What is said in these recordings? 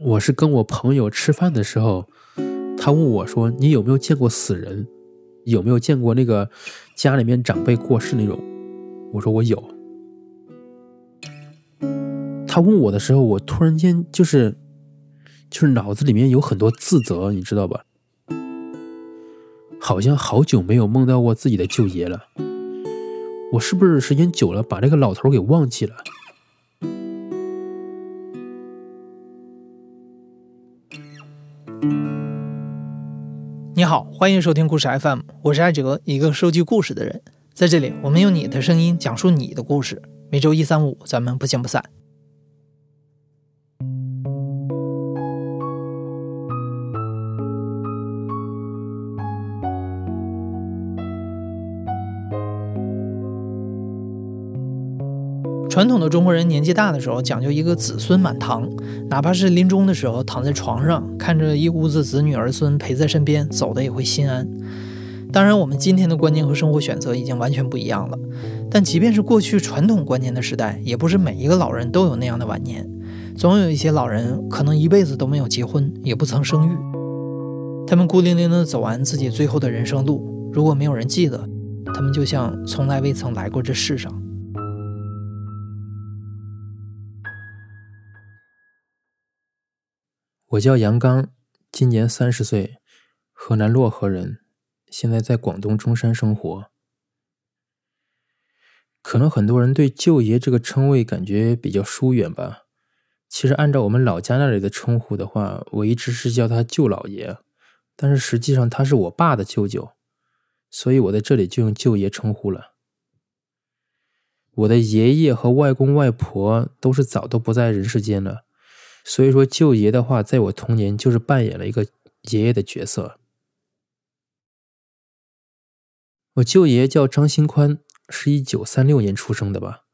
我是跟我朋友吃饭的时候，他问我说：“你有没有见过死人？有没有见过那个家里面长辈过世那种？”我说我有。他问我的时候，我突然间就是就是脑子里面有很多自责，你知道吧？好像好久没有梦到过自己的舅爷了。我是不是时间久了把这个老头给忘记了？你好，欢迎收听故事 FM，我是艾哲，一个收集故事的人。在这里，我们用你的声音讲述你的故事。每周一、三、五，咱们不见不散。传统的中国人年纪大的时候讲究一个子孙满堂，哪怕是临终的时候躺在床上，看着一屋子子女儿孙陪在身边，走的也会心安。当然，我们今天的观念和生活选择已经完全不一样了。但即便是过去传统观念的时代，也不是每一个老人都有那样的晚年。总有一些老人可能一辈子都没有结婚，也不曾生育，他们孤零零地走完自己最后的人生路。如果没有人记得，他们就像从来未曾来过这世上。我叫杨刚，今年三十岁，河南漯河人，现在在广东中山生活。可能很多人对舅爷这个称谓感觉比较疏远吧。其实按照我们老家那里的称呼的话，我一直是叫他舅老爷，但是实际上他是我爸的舅舅，所以我在这里就用舅爷称呼了。我的爷爷和外公外婆都是早都不在人世间了。所以说，舅爷的话，在我童年就是扮演了一个爷爷的角色。我舅爷叫张新宽，是一九三六年出生的吧？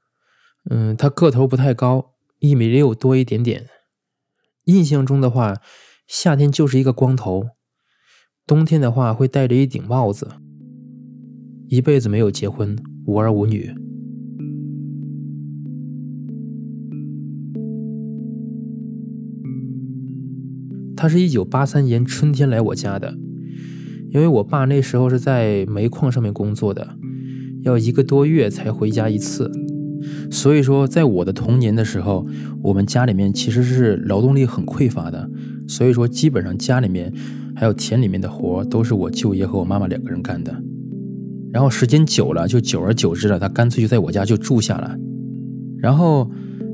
嗯，他个头不太高，一米六多一点点。印象中的话，夏天就是一个光头，冬天的话会戴着一顶帽子。一辈子没有结婚，无儿无女。他是一九八三年春天来我家的，因为我爸那时候是在煤矿上面工作的，要一个多月才回家一次。所以说，在我的童年的时候，我们家里面其实是劳动力很匮乏的，所以说基本上家里面还有田里面的活都是我舅爷和我妈妈两个人干的。然后时间久了，就久而久之了，他干脆就在我家就住下了。然后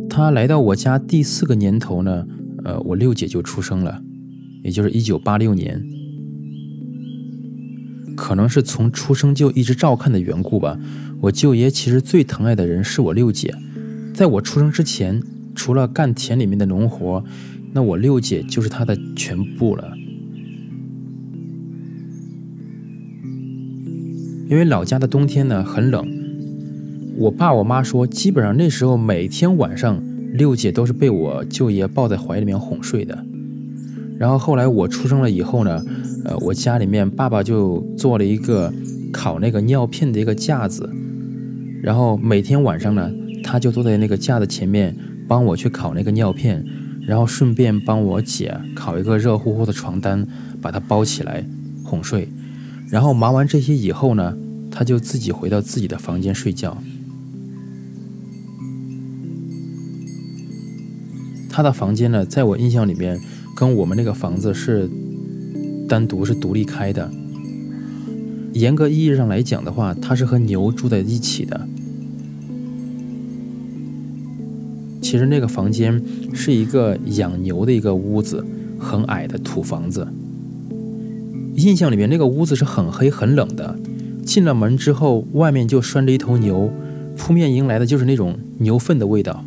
他来到我家第四个年头呢，呃，我六姐就出生了。也就是一九八六年，可能是从出生就一直照看的缘故吧。我舅爷其实最疼爱的人是我六姐，在我出生之前，除了干田里面的农活，那我六姐就是他的全部了。因为老家的冬天呢很冷，我爸我妈说，基本上那时候每天晚上，六姐都是被我舅爷抱在怀里面哄睡的。然后后来我出生了以后呢，呃，我家里面爸爸就做了一个烤那个尿片的一个架子，然后每天晚上呢，他就坐在那个架子前面帮我去烤那个尿片，然后顺便帮我姐烤一个热乎乎的床单，把它包起来哄睡。然后忙完这些以后呢，他就自己回到自己的房间睡觉。他的房间呢，在我印象里面。跟我们那个房子是单独是独立开的。严格意义上来讲的话，它是和牛住在一起的。其实那个房间是一个养牛的一个屋子，很矮的土房子。印象里面那个屋子是很黑很冷的。进了门之后，外面就拴着一头牛，扑面迎来的就是那种牛粪的味道，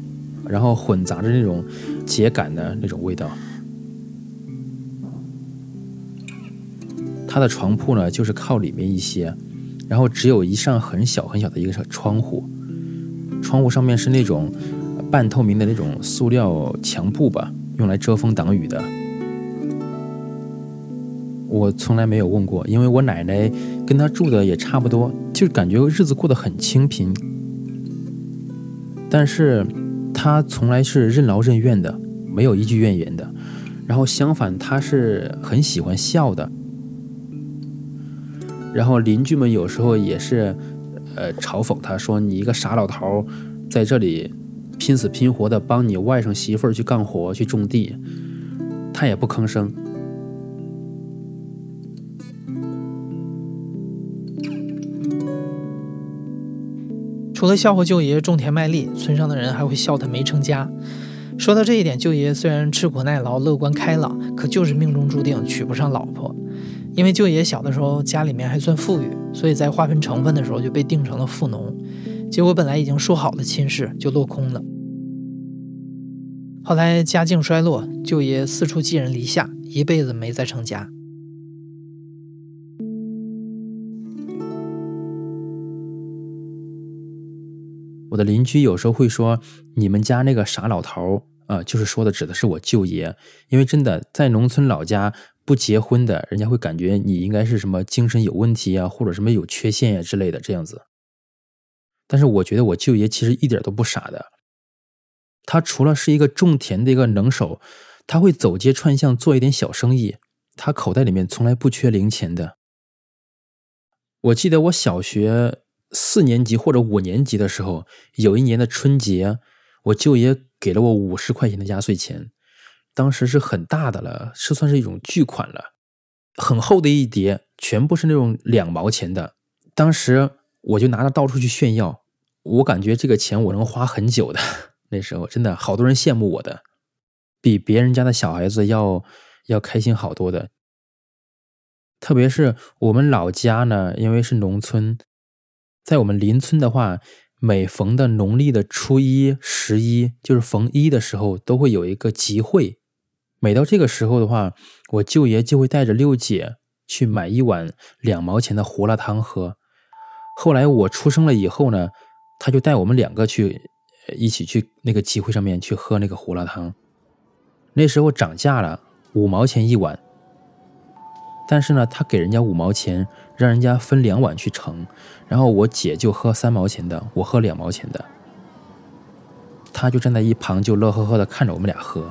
然后混杂着那种秸秆的那种味道。他的床铺呢，就是靠里面一些，然后只有一扇很小很小的一个窗户，窗户上面是那种半透明的那种塑料墙布吧，用来遮风挡雨的。我从来没有问过，因为我奶奶跟他住的也差不多，就感觉日子过得很清贫。但是他从来是任劳任怨的，没有一句怨言的。然后相反，他是很喜欢笑的。然后邻居们有时候也是，呃，嘲讽他说：“你一个傻老头，在这里拼死拼活的帮你外甥媳妇儿去干活去种地。”他也不吭声。除了笑话舅爷种田卖力，村上的人还会笑他没成家。说到这一点，舅爷虽然吃苦耐劳、乐观开朗，可就是命中注定娶不上老婆。因为舅爷小的时候家里面还算富裕，所以在划分成分的时候就被定成了富农，结果本来已经说好的亲事就落空了。后来家境衰落，舅爷四处寄人篱下，一辈子没再成家。我的邻居有时候会说：“你们家那个傻老头啊，就是说的指的是我舅爷，因为真的在农村老家。”不结婚的人家会感觉你应该是什么精神有问题啊，或者什么有缺陷呀之类的这样子。但是我觉得我舅爷其实一点都不傻的，他除了是一个种田的一个能手，他会走街串巷做一点小生意，他口袋里面从来不缺零钱的。我记得我小学四年级或者五年级的时候，有一年的春节，我舅爷给了我五十块钱的压岁钱。当时是很大的了，是算是一种巨款了，很厚的一叠，全部是那种两毛钱的。当时我就拿着到处去炫耀，我感觉这个钱我能花很久的。那时候真的好多人羡慕我的，比别人家的小孩子要要开心好多的。特别是我们老家呢，因为是农村，在我们邻村的话。每逢的农历的初一、十一，就是逢一的时候，都会有一个集会。每到这个时候的话，我舅爷就会带着六姐去买一碗两毛钱的胡辣汤喝。后来我出生了以后呢，他就带我们两个去一起去那个集会上面去喝那个胡辣汤。那时候涨价了，五毛钱一碗。但是呢，他给人家五毛钱，让人家分两碗去盛，然后我姐就喝三毛钱的，我喝两毛钱的，他就站在一旁就乐呵呵的看着我们俩喝，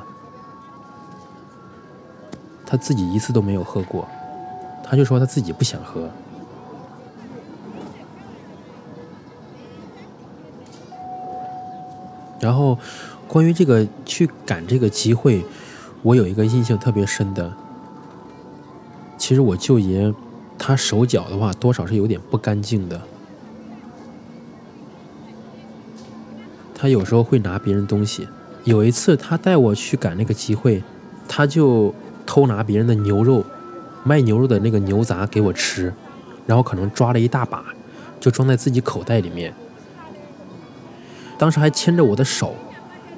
他自己一次都没有喝过，他就说他自己不想喝。然后，关于这个去赶这个集会，我有一个印象特别深的。其实我舅爷，他手脚的话多少是有点不干净的。他有时候会拿别人东西。有一次他带我去赶那个集会，他就偷拿别人的牛肉，卖牛肉的那个牛杂给我吃，然后可能抓了一大把，就装在自己口袋里面。当时还牵着我的手，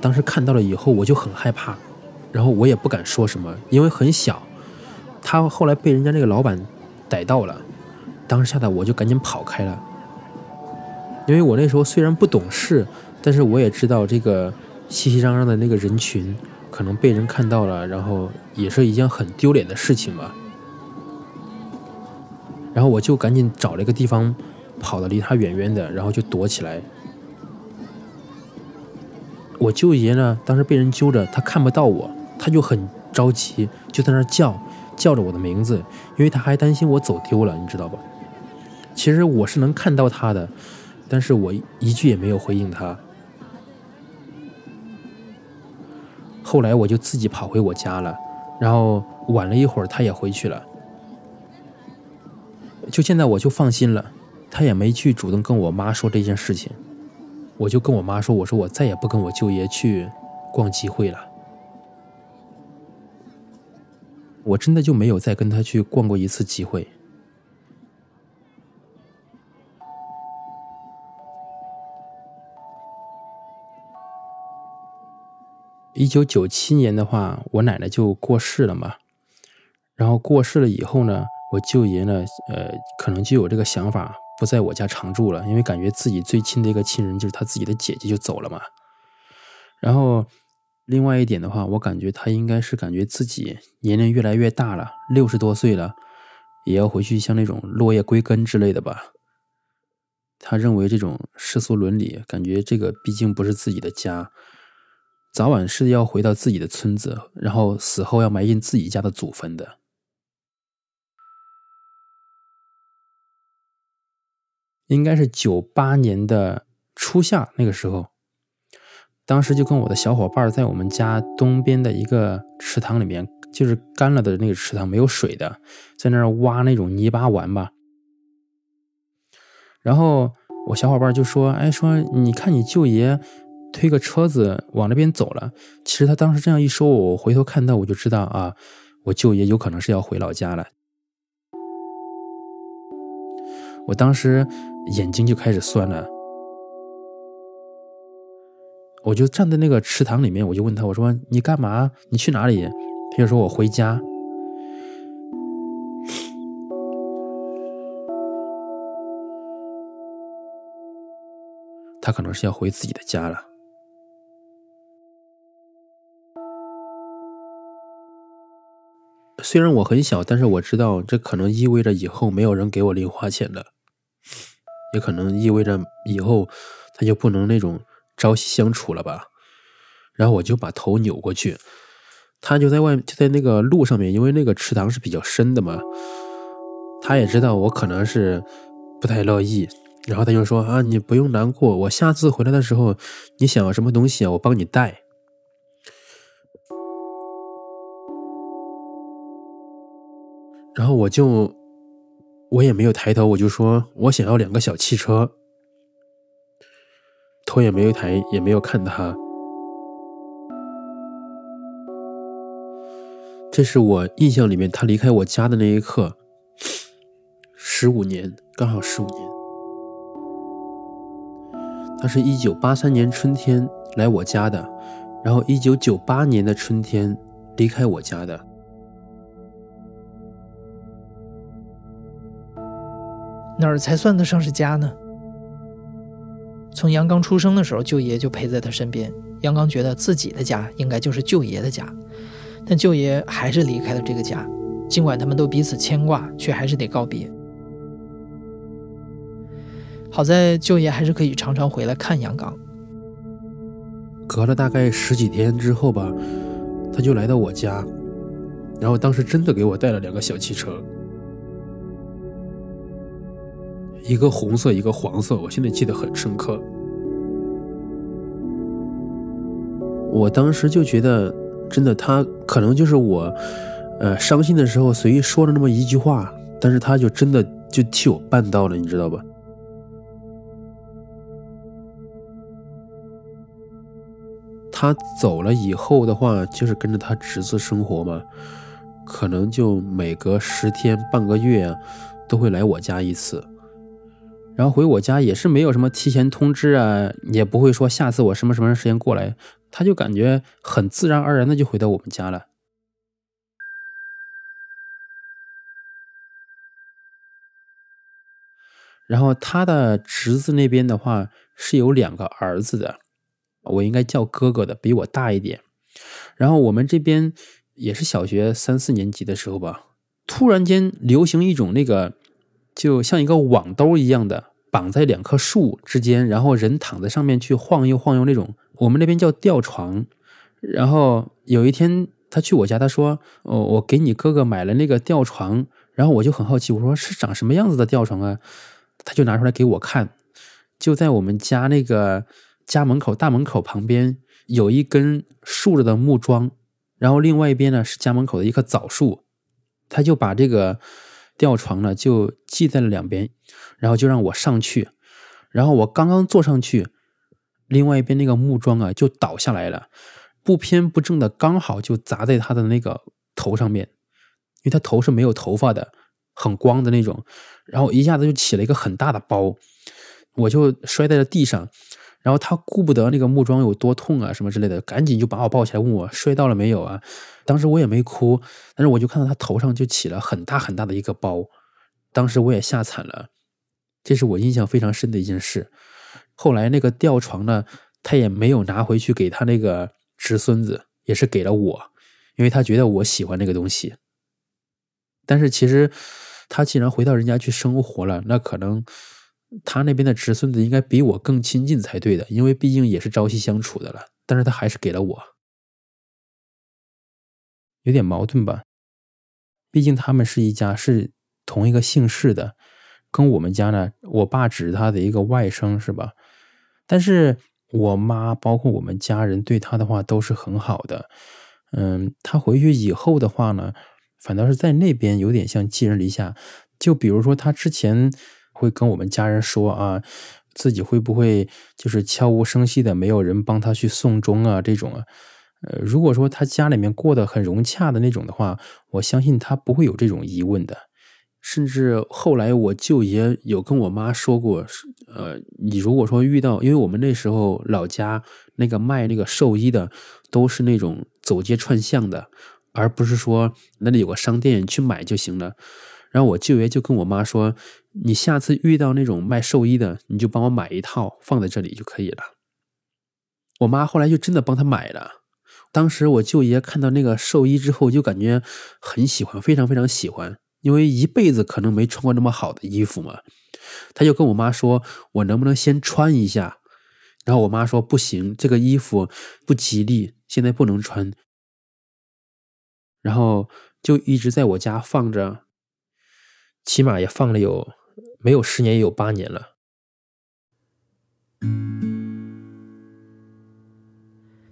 当时看到了以后我就很害怕，然后我也不敢说什么，因为很小。他后来被人家那个老板逮到了，当时吓得我就赶紧跑开了。因为我那时候虽然不懂事，但是我也知道这个熙熙攘攘的那个人群可能被人看到了，然后也是一件很丢脸的事情吧。然后我就赶紧找了一个地方，跑得离他远远的，然后就躲起来。我舅爷呢，当时被人揪着，他看不到我，他就很着急，就在那叫。叫着我的名字，因为他还担心我走丢了，你知道吧？其实我是能看到他的，但是我一句也没有回应他。后来我就自己跑回我家了，然后晚了一会儿，他也回去了。就现在我就放心了，他也没去主动跟我妈说这件事情，我就跟我妈说：“我说我再也不跟我舅爷去逛集会了。”我真的就没有再跟他去逛过一次集会。一九九七年的话，我奶奶就过世了嘛。然后过世了以后呢，我舅爷呢，呃，可能就有这个想法，不在我家常住了，因为感觉自己最亲的一个亲人就是他自己的姐姐就走了嘛。然后。另外一点的话，我感觉他应该是感觉自己年龄越来越大了，六十多岁了，也要回去像那种落叶归根之类的吧。他认为这种世俗伦理，感觉这个毕竟不是自己的家，早晚是要回到自己的村子，然后死后要埋进自己家的祖坟的。应该是九八年的初夏那个时候，当时就跟我的小伙伴在我们家东边的一个池塘里面，就是干了的那个池塘，没有水的，在那儿挖那种泥巴玩吧。然后我小伙伴就说：“哎，说你看你舅爷推个车子往那边走了。”其实他当时这样一说，我回头看到我就知道啊，我舅爷有可能是要回老家了。我当时。眼睛就开始酸了，我就站在那个池塘里面，我就问他：“我说你干嘛？你去哪里？”他就说：“我回家。”他可能是要回自己的家了。虽然我很小，但是我知道这可能意味着以后没有人给我零花钱了。也可能意味着以后他就不能那种朝夕相处了吧。然后我就把头扭过去，他就在外就在那个路上面，因为那个池塘是比较深的嘛。他也知道我可能是不太乐意，然后他就说：“啊，你不用难过，我下次回来的时候，你想要什么东西啊，我帮你带。”我就。我也没有抬头，我就说我想要两个小汽车，头也没有抬，也没有看他。这是我印象里面他离开我家的那一刻，十五年，刚好十五年。他是一九八三年春天来我家的，然后一九九八年的春天离开我家的。哪儿才算得上是家呢？从杨刚出生的时候，舅爷就陪在他身边。杨刚觉得自己的家应该就是舅爷的家，但舅爷还是离开了这个家。尽管他们都彼此牵挂，却还是得告别。好在舅爷还是可以常常回来看杨刚。隔了大概十几天之后吧，他就来到我家，然后当时真的给我带了两个小汽车。一个红色，一个黄色，我现在记得很深刻。我当时就觉得，真的，他可能就是我，呃，伤心的时候随意说了那么一句话，但是他就真的就替我办到了，你知道吧？他走了以后的话，就是跟着他侄子生活嘛，可能就每隔十天半个月啊，都会来我家一次。然后回我家也是没有什么提前通知啊，也不会说下次我什么什么时间过来，他就感觉很自然而然的就回到我们家了。然后他的侄子那边的话是有两个儿子的，我应该叫哥哥的，比我大一点。然后我们这边也是小学三四年级的时候吧，突然间流行一种那个。就像一个网兜一样的绑在两棵树之间，然后人躺在上面去晃悠晃悠那种，我们那边叫吊床。然后有一天他去我家，他说：“哦，我给你哥哥买了那个吊床。”然后我就很好奇，我说：“是长什么样子的吊床啊？”他就拿出来给我看，就在我们家那个家门口大门口旁边有一根竖着的木桩，然后另外一边呢是家门口的一棵枣树，他就把这个。吊床呢，就系在了两边，然后就让我上去，然后我刚刚坐上去，另外一边那个木桩啊就倒下来了，不偏不正的，刚好就砸在他的那个头上面，因为他头是没有头发的，很光的那种，然后一下子就起了一个很大的包，我就摔在了地上。然后他顾不得那个木桩有多痛啊什么之类的，赶紧就把我抱起来问我摔到了没有啊？当时我也没哭，但是我就看到他头上就起了很大很大的一个包，当时我也吓惨了，这是我印象非常深的一件事。后来那个吊床呢，他也没有拿回去给他那个侄孙子，也是给了我，因为他觉得我喜欢那个东西。但是其实他既然回到人家去生活了，那可能。他那边的侄孙子应该比我更亲近才对的，因为毕竟也是朝夕相处的了。但是他还是给了我，有点矛盾吧？毕竟他们是一家，是同一个姓氏的，跟我们家呢，我爸只是他的一个外甥，是吧？但是我妈包括我们家人对他的话都是很好的。嗯，他回去以后的话呢，反倒是在那边有点像寄人篱下。就比如说他之前会跟我们家人说啊，自己会不会就是悄无声息的，没有人帮他去送终啊这种啊。呃，如果说他家里面过得很融洽的那种的话，我相信他不会有这种疑问的。甚至后来我舅爷有跟我妈说过，呃，你如果说遇到，因为我们那时候老家那个卖那个寿衣的，都是那种走街串巷的，而不是说那里有个商店去买就行了。然后我舅爷就跟我妈说，你下次遇到那种卖寿衣的，你就帮我买一套放在这里就可以了。我妈后来就真的帮他买了。当时我舅爷看到那个寿衣之后，就感觉很喜欢，非常非常喜欢，因为一辈子可能没穿过那么好的衣服嘛。他就跟我妈说：“我能不能先穿一下？”然后我妈说：“不行，这个衣服不吉利，现在不能穿。”然后就一直在我家放着，起码也放了有没有十年，也有八年了。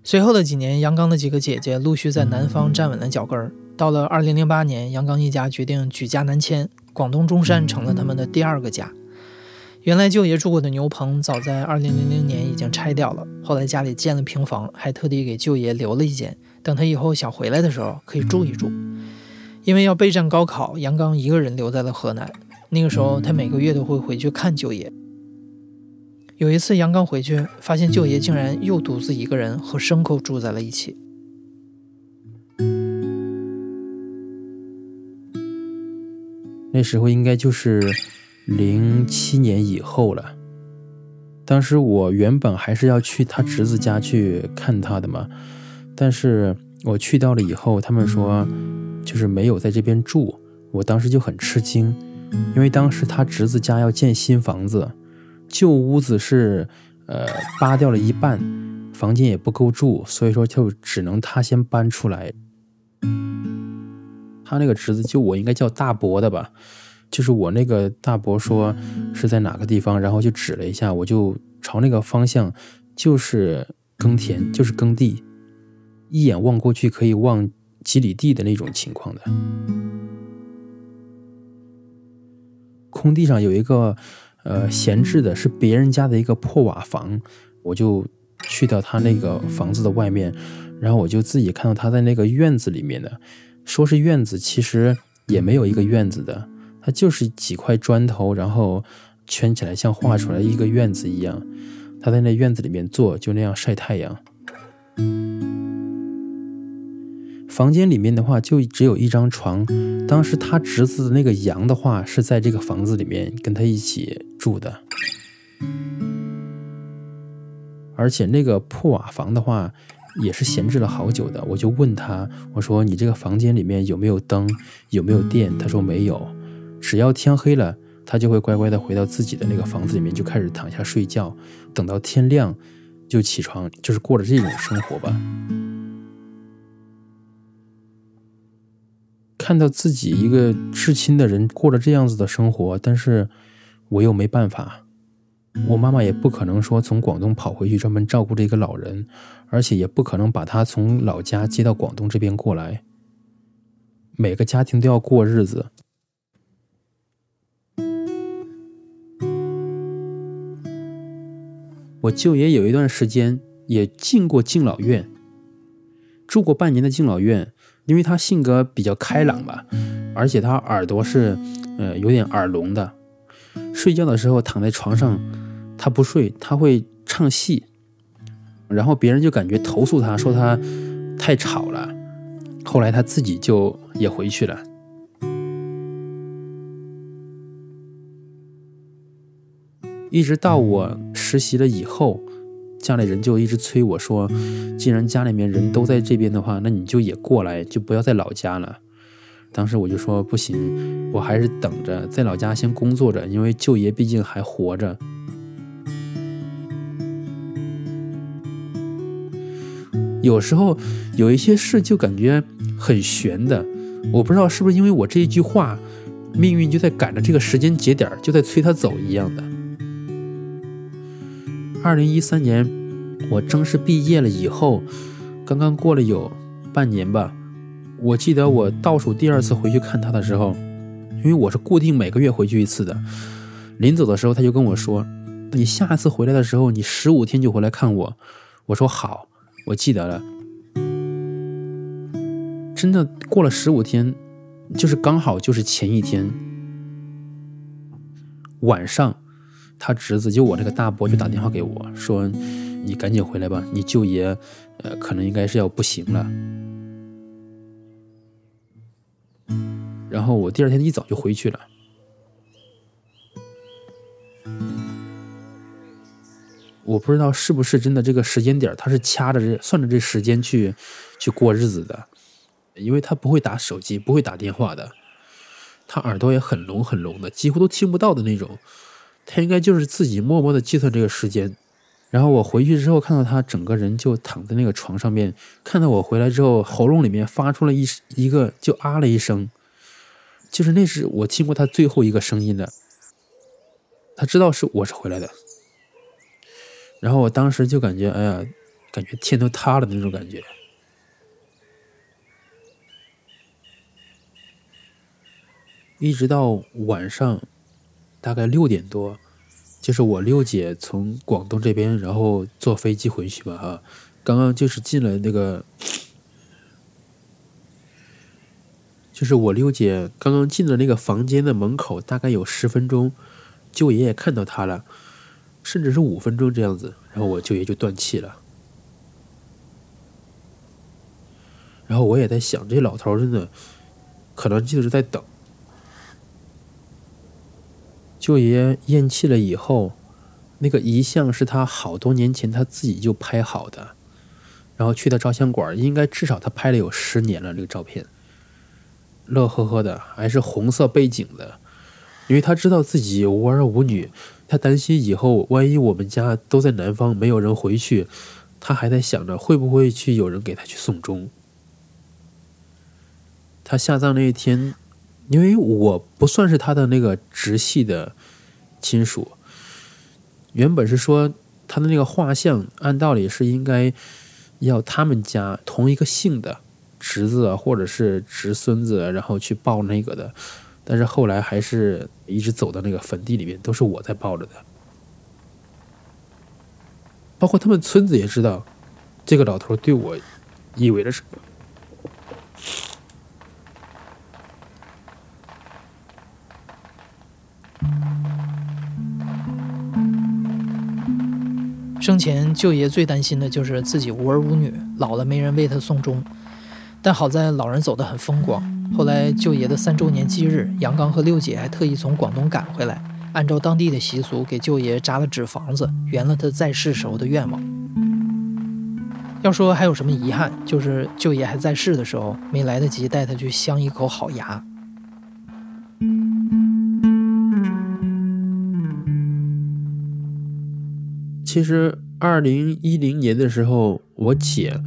随后的几年，杨刚的几个姐姐陆续在南方站稳了脚跟儿。到了二零零八年，杨刚一家决定举家南迁，广东中山成了他们的第二个家。原来舅爷住过的牛棚，早在二零零零年已经拆掉了。后来家里建了平房，还特地给舅爷留了一间，等他以后想回来的时候可以住一住。因为要备战高考，杨刚一个人留在了河南。那个时候，他每个月都会回去看舅爷。有一次，杨刚回去，发现舅爷竟然又独自一个人和牲口住在了一起。那时候应该就是零七年以后了。当时我原本还是要去他侄子家去看他的嘛，但是我去到了以后，他们说就是没有在这边住，我当时就很吃惊，因为当时他侄子家要建新房子。旧屋子是，呃，扒掉了一半，房间也不够住，所以说就只能他先搬出来。他那个侄子，就我应该叫大伯的吧，就是我那个大伯说是在哪个地方，然后就指了一下，我就朝那个方向，就是耕田，就是耕地，一眼望过去可以望几里地的那种情况的。空地上有一个。呃，闲置的是别人家的一个破瓦房，我就去到他那个房子的外面，然后我就自己看到他在那个院子里面的，说是院子，其实也没有一个院子的，它就是几块砖头，然后圈起来像画出来一个院子一样，他在那院子里面坐，就那样晒太阳。房间里面的话就只有一张床，当时他侄子的那个羊的话是在这个房子里面跟他一起住的，而且那个破瓦房的话也是闲置了好久的。我就问他，我说你这个房间里面有没有灯，有没有电？他说没有，只要天黑了，他就会乖乖的回到自己的那个房子里面就开始躺下睡觉，等到天亮就起床，就是过着这种生活吧。看到自己一个至亲的人过着这样子的生活，但是我又没办法。我妈妈也不可能说从广东跑回去专门照顾这个老人，而且也不可能把他从老家接到广东这边过来。每个家庭都要过日子。我舅爷有一段时间也进过敬老院，住过半年的敬老院。因为他性格比较开朗吧，而且他耳朵是，呃，有点耳聋的。睡觉的时候躺在床上，他不睡，他会唱戏，然后别人就感觉投诉他说他太吵了。后来他自己就也回去了，一直到我实习了以后。家里人就一直催我说：“既然家里面人都在这边的话，那你就也过来，就不要在老家了。”当时我就说不行，我还是等着在老家先工作着，因为舅爷毕竟还活着。有时候有一些事就感觉很悬的，我不知道是不是因为我这一句话，命运就在赶着这个时间节点，就在催他走一样的。二零一三年，我正式毕业了以后，刚刚过了有半年吧。我记得我倒数第二次回去看他的时候，因为我是固定每个月回去一次的。临走的时候，他就跟我说：“你下次回来的时候，你十五天就回来看我。”我说：“好，我记得了。”真的过了十五天，就是刚好就是前一天晚上，他侄子就我这个大伯就打电话给我说：“你赶紧回来吧，你舅爷，呃，可能应该是要不行了。”然后我第二天一早就回去了。我不知道是不是真的这个时间点，他是掐着这算着这时间去去过日子的，因为他不会打手机，不会打电话的，他耳朵也很聋很聋的，几乎都听不到的那种。他应该就是自己默默的计算这个时间。然后我回去之后，看到他整个人就躺在那个床上面，看到我回来之后，喉咙里面发出了一一个就啊了一声。就是那是我听过他最后一个声音的，他知道是我是回来的，然后我当时就感觉，哎呀，感觉天都塌了的那种感觉。一直到晚上大概六点多，就是我六姐从广东这边，然后坐飞机回去吧，哈，刚刚就是进了那个。就是我六姐刚刚进了那个房间的门口，大概有十分钟，舅爷也看到她了，甚至是五分钟这样子，然后我舅爷就断气了。然后我也在想，这老头真的可能就是在等舅爷咽气了以后，那个遗像是他好多年前他自己就拍好的，然后去的照相馆，应该至少他拍了有十年了，这个照片。乐呵呵的，还是红色背景的，因为他知道自己无儿无女，他担心以后万一我们家都在南方，没有人回去，他还在想着会不会去有人给他去送终。他下葬那一天，因为我不算是他的那个直系的亲属，原本是说他的那个画像，按道理是应该要他们家同一个姓的。侄子或者是侄孙子，然后去抱那个的，但是后来还是一直走到那个坟地里面，都是我在抱着的。包括他们村子也知道，这个老头对我意味着什么。生前舅爷最担心的就是自己无儿无女，老了没人为他送终。但好在老人走得很风光。后来舅爷的三周年忌日，杨刚和六姐还特意从广东赶回来，按照当地的习俗给舅爷扎了纸房子，圆了他在世时候的愿望。要说还有什么遗憾，就是舅爷还在世的时候，没来得及带他去镶一口好牙。其实二零一零年的时候，我姐。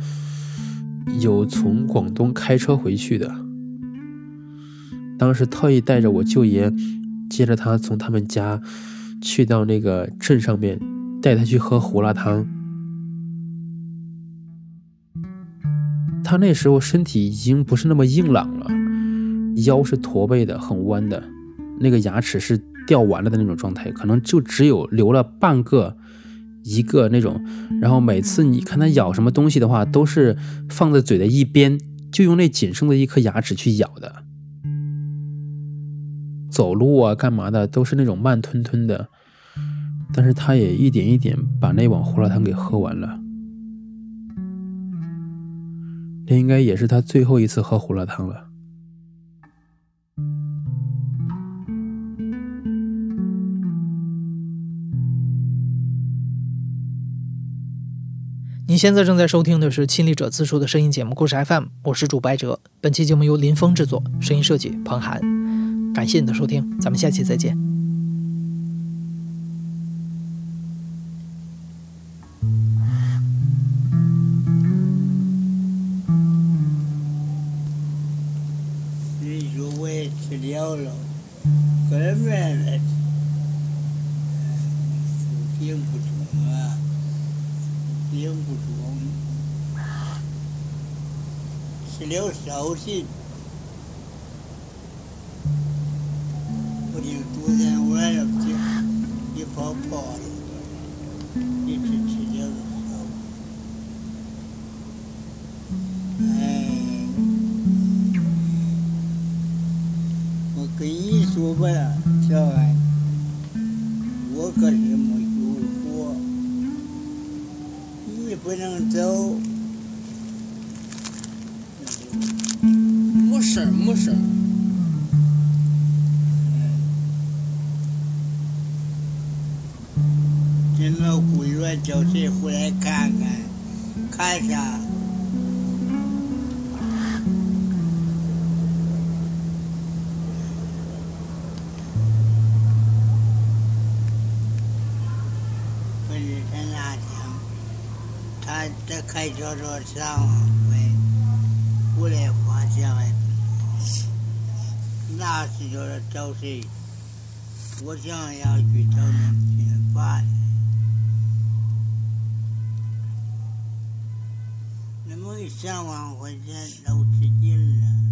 有从广东开车回去的，当时特意带着我舅爷，接着他从他们家去到那个镇上面，带他去喝胡辣汤。他那时候身体已经不是那么硬朗了，腰是驼背的，很弯的，那个牙齿是掉完了的那种状态，可能就只有留了半个。一个那种，然后每次你看它咬什么东西的话，都是放在嘴的一边，就用那仅剩的一颗牙齿去咬的。走路啊，干嘛的都是那种慢吞吞的，但是他也一点一点把那碗胡辣汤给喝完了。这应该也是他最后一次喝胡辣汤了。你现在正在收听的是《亲历者自述》的声音节目《故事 FM》，我是主白哲。本期节目由林峰制作，声音设计彭涵。感谢你的收听，咱们下期再见。根本的，顶不住啊，顶不住，吃了烧心，不定昨天晚上顶一泡泡的，一直吃了烧，哎。我跟你说吧，小孩，我可不能走。没事儿，没事儿。你老雇员叫谁回来看看？看一下？这开车说上回，我来花钱来，那是叫他找谁？我想要去找那军阀的，那么一三万块钱都吃劲了。